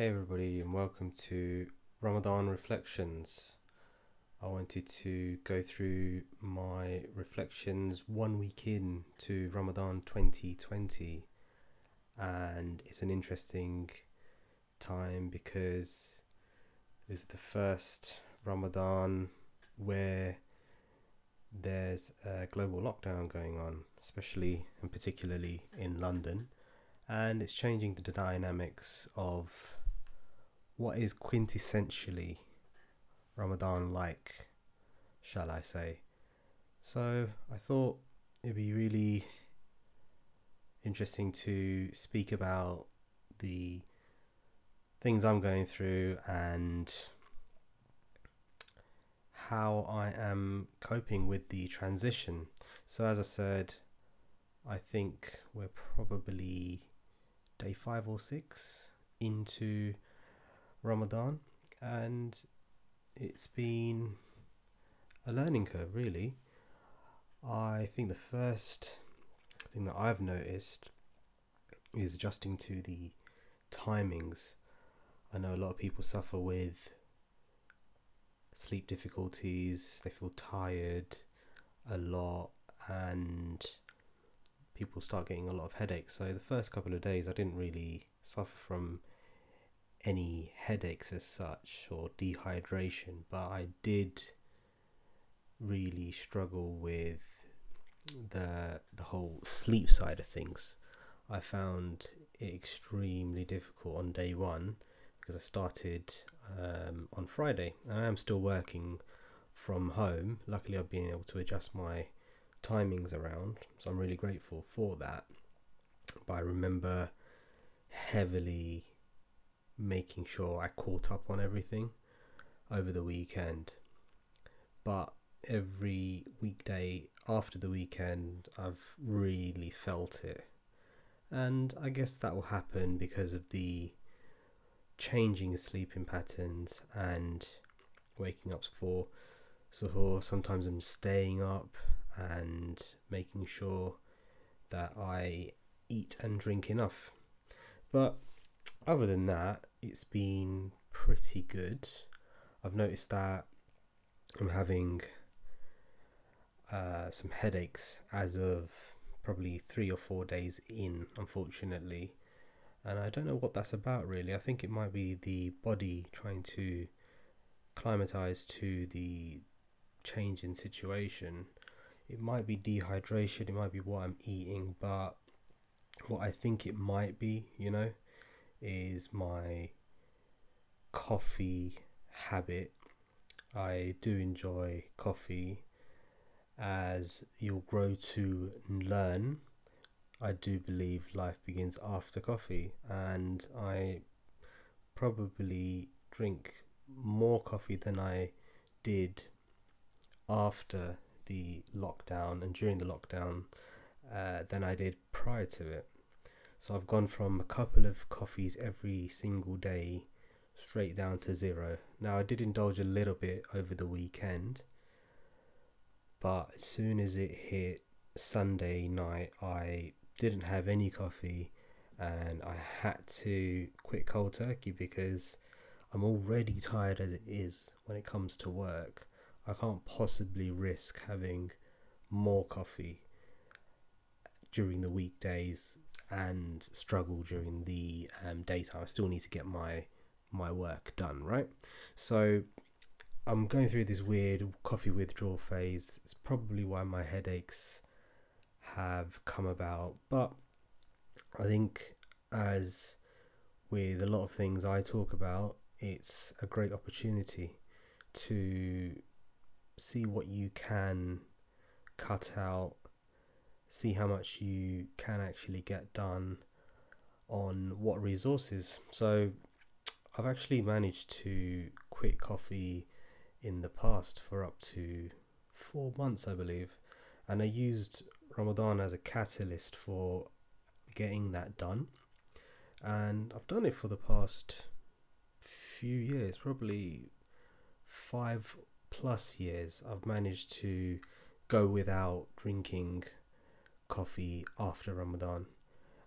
Hey, everybody, and welcome to Ramadan Reflections. I wanted to go through my reflections one week in to Ramadan 2020, and it's an interesting time because it's the first Ramadan where there's a global lockdown going on, especially and particularly in London, and it's changing the dynamics of what is quintessentially Ramadan like, shall I say. So I thought it'd be really interesting to speak about the things I'm going through and how I am coping with the transition. So, as I said, I think we're probably day five or six into Ramadan, and it's been a learning curve, really. I think the first thing that I've noticed is adjusting to the timings. I know a lot of people suffer with sleep difficulties, they feel tired a lot, and people start getting a lot of headaches. So, the first couple of days, I didn't really suffer from any headaches as such or dehydration, but I did really struggle with the the whole sleep side of things. I found it extremely difficult on day one because I started um, on Friday and I am still working from home. Luckily, I've been able to adjust my timings around, so I'm really grateful for that. But I remember heavily making sure I caught up on everything over the weekend. But every weekday after the weekend, I've really felt it. And I guess that will happen because of the changing sleeping patterns and waking up for suhoor. Sometimes I'm staying up and making sure that I eat and drink enough. But other than that, it's been pretty good. I've noticed that I'm having uh, some headaches as of probably three or four days in, unfortunately. And I don't know what that's about really. I think it might be the body trying to climatize to the change in situation. It might be dehydration, it might be what I'm eating, but what I think it might be, you know, is my coffee habit. I do enjoy coffee as you'll grow to learn. I do believe life begins after coffee, and I probably drink more coffee than I did after the lockdown and during the lockdown uh, than I did prior to it. So I've gone from a couple of coffees every single day straight down to zero. Now I did indulge a little bit over the weekend, but as soon as it hit Sunday night, I didn't have any coffee and I had to quit cold turkey because I'm already tired as it is when it comes to work. I can't possibly risk having more coffee during the weekdays and struggle during the um, daytime. I still need to get my my work done, right? So I'm going through this weird coffee withdrawal phase. It's probably why my headaches have come about, but I think as with a lot of things I talk about, it's a great opportunity to see what you can cut out see how much you can actually get done on what resources. So I've actually managed to quit coffee in the past for up to four months, I believe, and I used Ramadan as a catalyst for getting that done. And I've done it for the past few years, probably five plus years. I've managed to go without drinking coffee after Ramadan.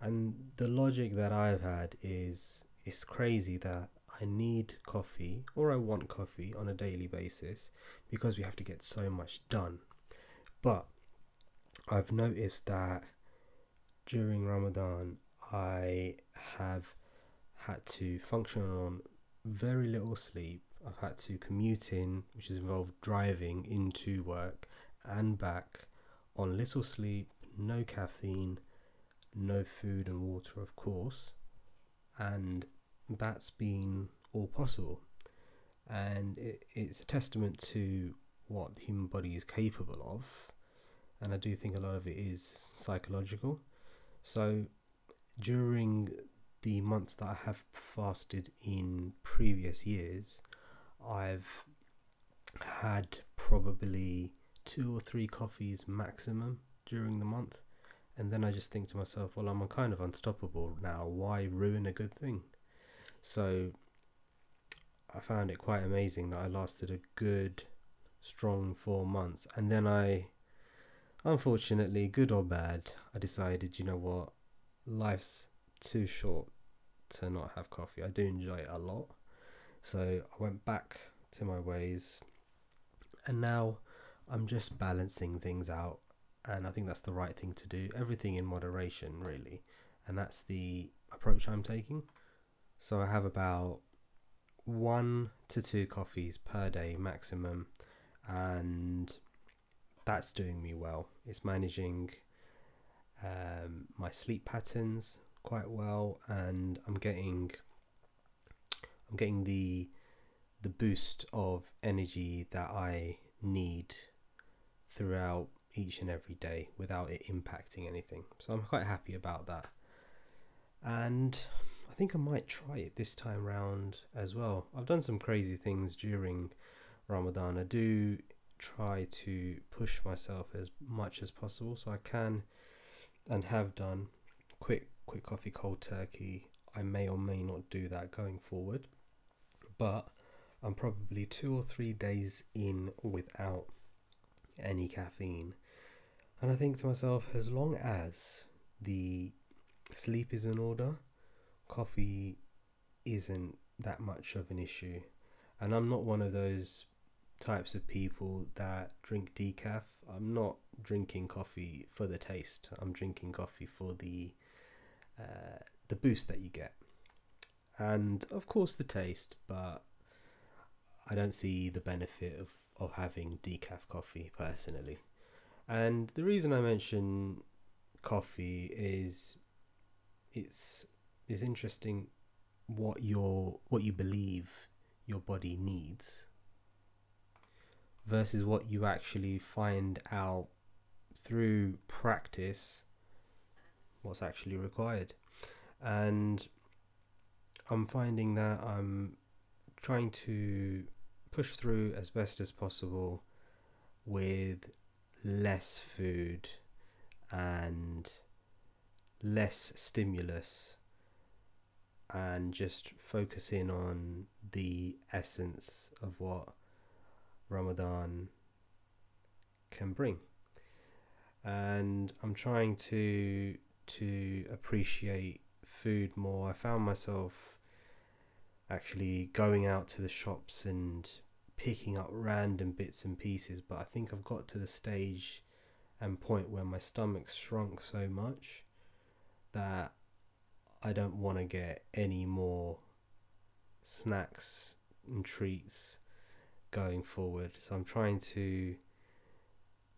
And the logic that I've had is it's crazy that I need coffee or I want coffee on a daily basis because we have to get so much done. But I've noticed that during Ramadan, I have had to function on very little sleep. I've had to commute in, which has involved driving into work and back on little sleep, no caffeine, no food and water, of course, and that's been all possible. And it, it's a testament to what the human body is capable of. And I do think a lot of it is psychological. So during the months that I have fasted in previous years, I've had probably two or three coffees maximum during the month. And then I just think to myself, well, I'm kind of unstoppable now. Why ruin a good thing? So I found it quite amazing that I lasted a good, strong four months. And then I, unfortunately, good or bad, I decided, you know what, life's too short to not have coffee. I do enjoy it a lot. So I went back to my ways. And now I'm just balancing things out. And I think that's the right thing to do. Everything in moderation, really. And that's the approach I'm taking. So I have about one to two coffees per day maximum. And that's doing me well. It's managing um, my sleep patterns quite well, and I'm getting I'm getting the the boost of energy that I need throughout each and every day without it impacting anything. So I'm quite happy about that. And I think I might try it this time round as well. I've done some crazy things during Ramadan. I do try to push myself as much as possible so I can and have done quick quick coffee cold turkey. I may or may not do that going forward. But I'm probably two or three days in without any caffeine. And I think to myself, as long as the sleep is in order, coffee isn't that much of an issue. And I'm not one of those types of people that drink decaf. I'm not drinking coffee for the taste. I'm drinking coffee for the uh, the boost that you get, and of course the taste. But I don't see the benefit of of having decaf coffee personally. And the reason I mention coffee is it's is interesting what your what you believe your body needs versus what you actually find out through practice what's actually required. And I'm finding that I'm trying to push through as best as possible with less food and less stimulus and just focusing on the essence of what Ramadan can bring. And I'm trying to to appreciate food more. I found myself actually going out to the shops and picking up random bits and pieces, but I think I've got to the stage and point where my stomach's shrunk so much that I don't want to get any more snacks and treats going forward. So I'm trying to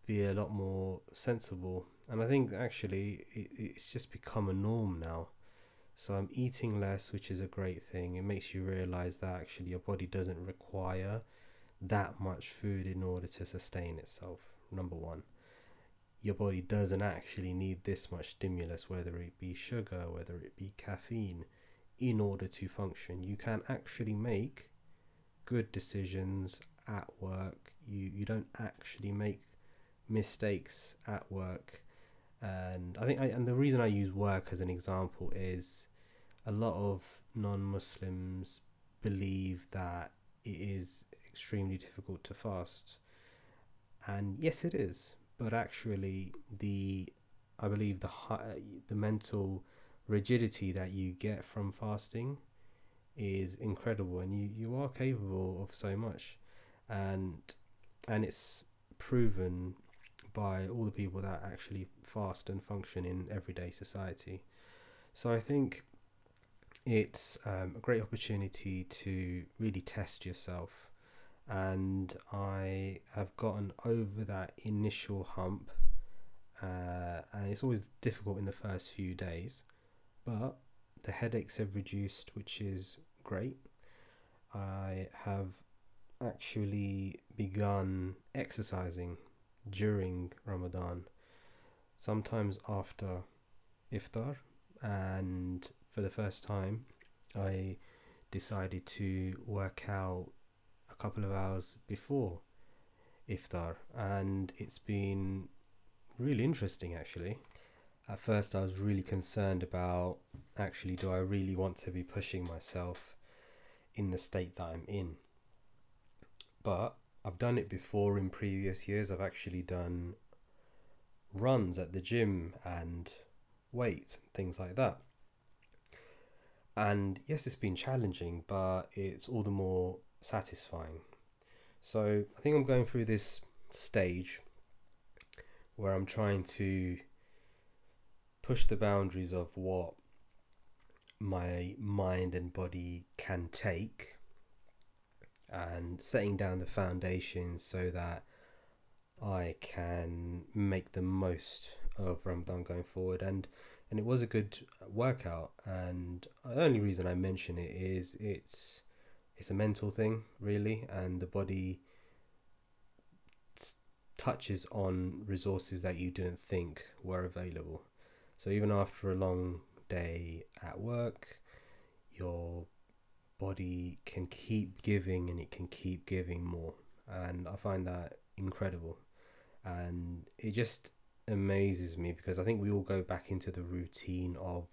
be a lot more sensible. And I think actually it, it's just become a norm now. So I'm eating less, which is a great thing. It makes you realize that actually your body doesn't require that much food in order to sustain itself. Number one, your body doesn't actually need this much stimulus, whether it be sugar, whether it be caffeine, in order to function. You can actually make good decisions at work. You you don't actually make mistakes at work. And I think I, and the reason I use work as an example is a lot of non-Muslims believe that it is extremely difficult to fast. And yes it is, but actually the I believe the the mental rigidity that you get from fasting is incredible, and you you are capable of so much, and and it's proven by all the people that actually fast and function in everyday society. So I think it's um, a great opportunity to really test yourself. And I have gotten over that initial hump, uh, and it's always difficult in the first few days, but the headaches have reduced, which is great. I have actually begun exercising during Ramadan, sometimes after iftar, and for the first time, I decided to work out couple of hours before iftar, and it's been really interesting actually. At first, I was really concerned about actually, do I really want to be pushing myself in the state that I'm in? But I've done it before in previous years. I've actually done runs at the gym and weights and things like that. And yes, it's been challenging, but it's all the more satisfying. So I think I'm going through this stage where I'm trying to push the boundaries of what my mind and body can take and setting down the foundations so that I can make the most of Ramadan going forward. And and it was a good workout. And the only reason I mention it is it's it's a mental thing really, and the body touches on resources that you didn't think were available. So even after a long day at work, your body can keep giving and it can keep giving more. And I find that incredible. And it just amazes me because I think we all go back into the routine of,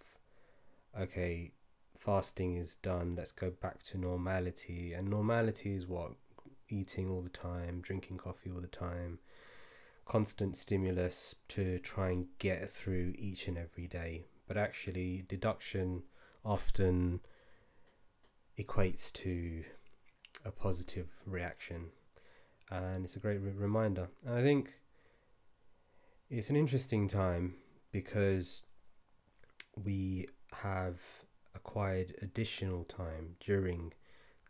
okay, fasting is done, let's go back to normality. And normality is what? Eating all the time, drinking coffee all the time, constant stimulus to try and get through each and every day. But actually, deduction often equates to a positive reaction, and it's a great re- reminder. And I think it's an interesting time because we have acquired additional time during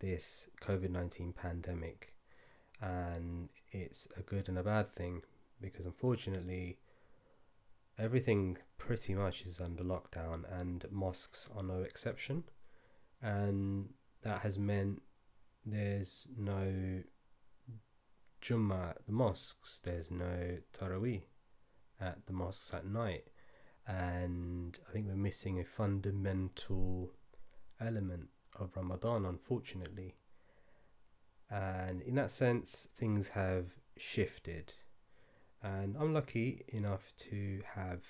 this COVID 19 pandemic, and it's a good and a bad thing because unfortunately, everything pretty much is under lockdown, and mosques are no exception. And that has meant there's no Jummah at the mosques, there's no Taraweeh at the mosques at night, and I think we're missing a fundamental element of Ramadan, unfortunately. And in that sense, things have shifted. And I'm lucky enough to have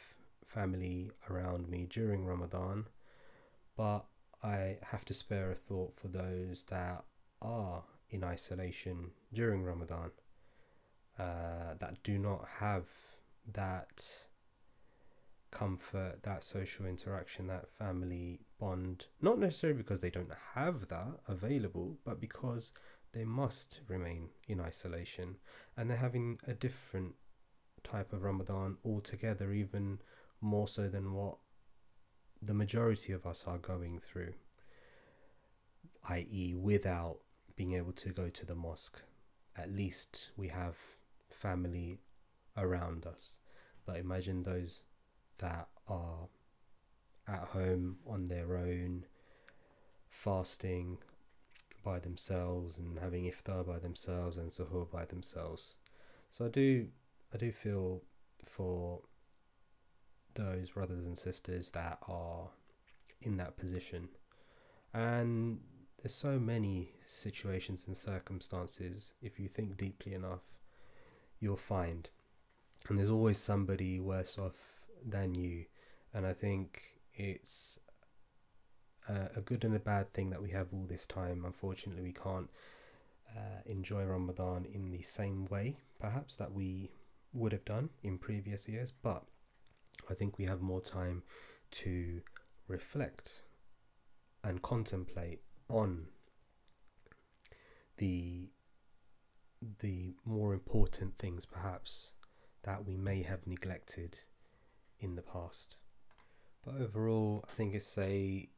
family around me during Ramadan, but I have to spare a thought for those that are in isolation during Ramadan, uh, that do not have that comfort, that social interaction, that family bond. Not necessarily because they don't have that available, but because they must remain in isolation and they're having a different type of Ramadan altogether, even more so than what the majority of us are going through, i.e., without being able to go to the mosque. At least we have family around us. But imagine those that are at home on their own, fasting by themselves and having iftar by themselves and suhoor by themselves. So I do I do feel for those brothers and sisters that are in that position. And there's so many situations and circumstances, if you think deeply enough, you'll find. And there's always somebody worse off than you. And I think it's a, good and a bad thing that we have all this time. Unfortunately, we can't uh, enjoy Ramadan in the same way, perhaps, that we would have done in previous years. But I think we have more time to reflect and contemplate on the the more important things perhaps that we may have neglected in the past. But overall, I think it's a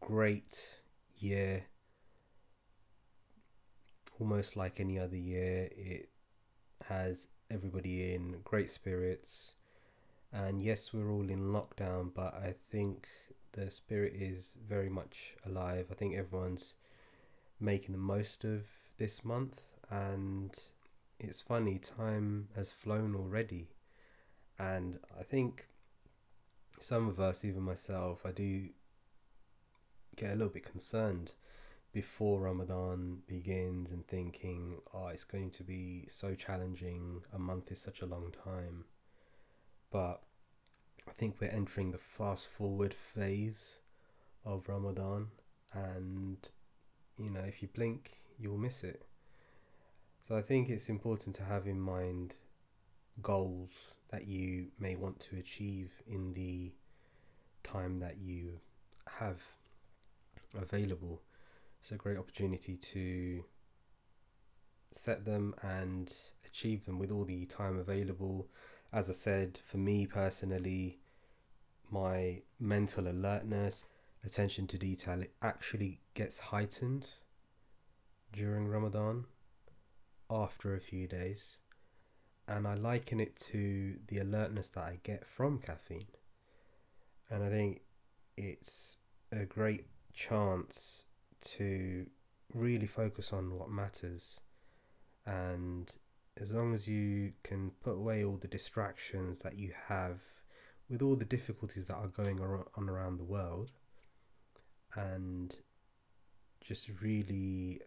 great year. Almost like any other year, it has everybody in great spirits. And yes, we're all in lockdown, but I think the spirit is very much alive. I think everyone's making the most of this month, and it's funny, time has flown already. And I think some of us, even myself, I do get a little bit concerned before Ramadan begins and thinking, oh, it's going to be so challenging. A month is such a long time. But I think we're entering the fast forward phase of Ramadan, and you know, if you blink, you'll miss it. So I think it's important to have in mind goals that you may want to achieve in the time that you have available. It's a great opportunity to set them and achieve them with all the time available. As I said, for me personally, my mental alertness, attention to detail, it actually gets heightened during Ramadan after a few days. And I liken it to the alertness that I get from caffeine. And I think it's a great chance to really focus on what matters. And as long as you can put away all the distractions that you have with all the difficulties that are going on around the world and just really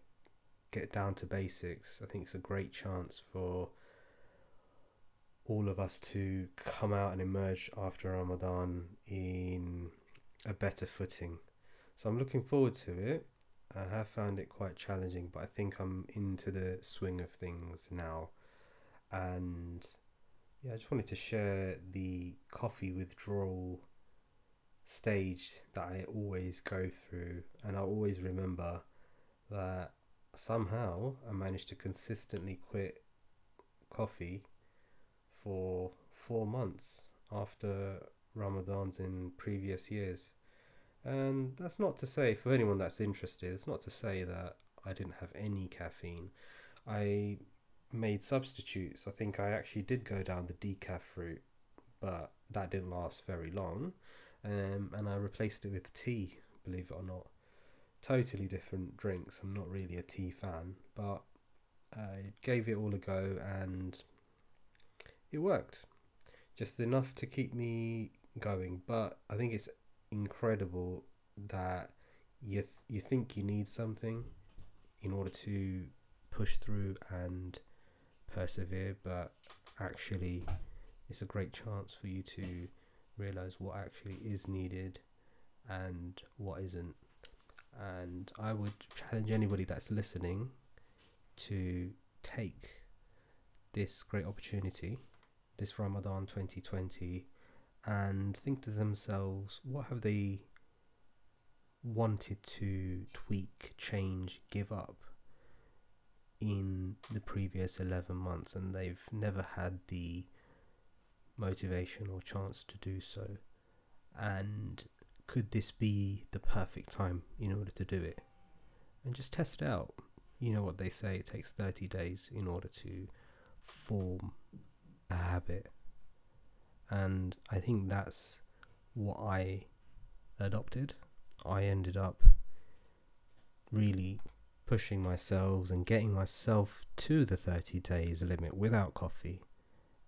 get down to basics, I think it's a great chance for all of us to come out and emerge after Ramadan in a better footing. So I'm looking forward to it. I have found it quite challenging, but I think I'm into the swing of things now. And yeah, I just wanted to share the coffee withdrawal stage that I always go through, and I always remember that somehow I managed to consistently quit coffee for four months after Ramadans in previous years. And that's not to say, for anyone that's interested, it's not to say that I didn't have any caffeine. I made substitutes. I think I actually did go down the decaf route, but that didn't last very long. Um, and I replaced it with tea, believe it or not. Totally different drinks. I'm not really a tea fan, but I gave it all a go and it worked. Just enough to keep me going. But I think it's incredible that you th- you think you need something in order to push through and persevere, but actually, it's a great chance for you to realize what actually is needed and what isn't. And I would challenge anybody that's listening to take this great opportunity, this Ramadan 2020, and think to themselves, what have they wanted to tweak, change, give up in the previous 11 months and they've never had the motivation or chance to do so. And could this be the perfect time in order to do it? And just test it out. You know what they say, it takes 30 days in order to form a habit. And I think that's what I adopted. I ended up really pushing myself and getting myself to the 30 days limit without coffee.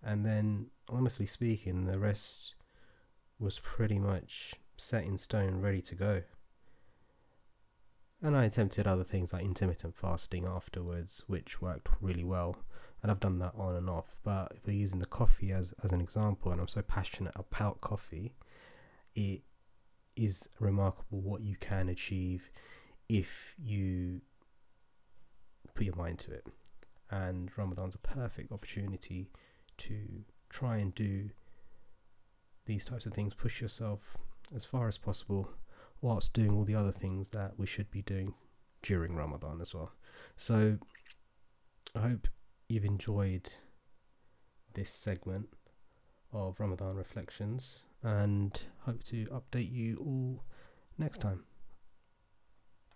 And then, honestly speaking, the rest was pretty much set in stone, ready to go. And I attempted other things like intermittent fasting afterwards, which worked really well. And I've done that on and off. But if we're using the coffee as, as an example, and I'm so passionate about coffee, it is remarkable what you can achieve if you put your mind to it. And Ramadan's a perfect opportunity to try and do these types of things, push yourself as far as possible. whilst doing all the other things that we should be doing during Ramadan as well. So I hope you've enjoyed this segment of Ramadan reflections and hope to update you all next time.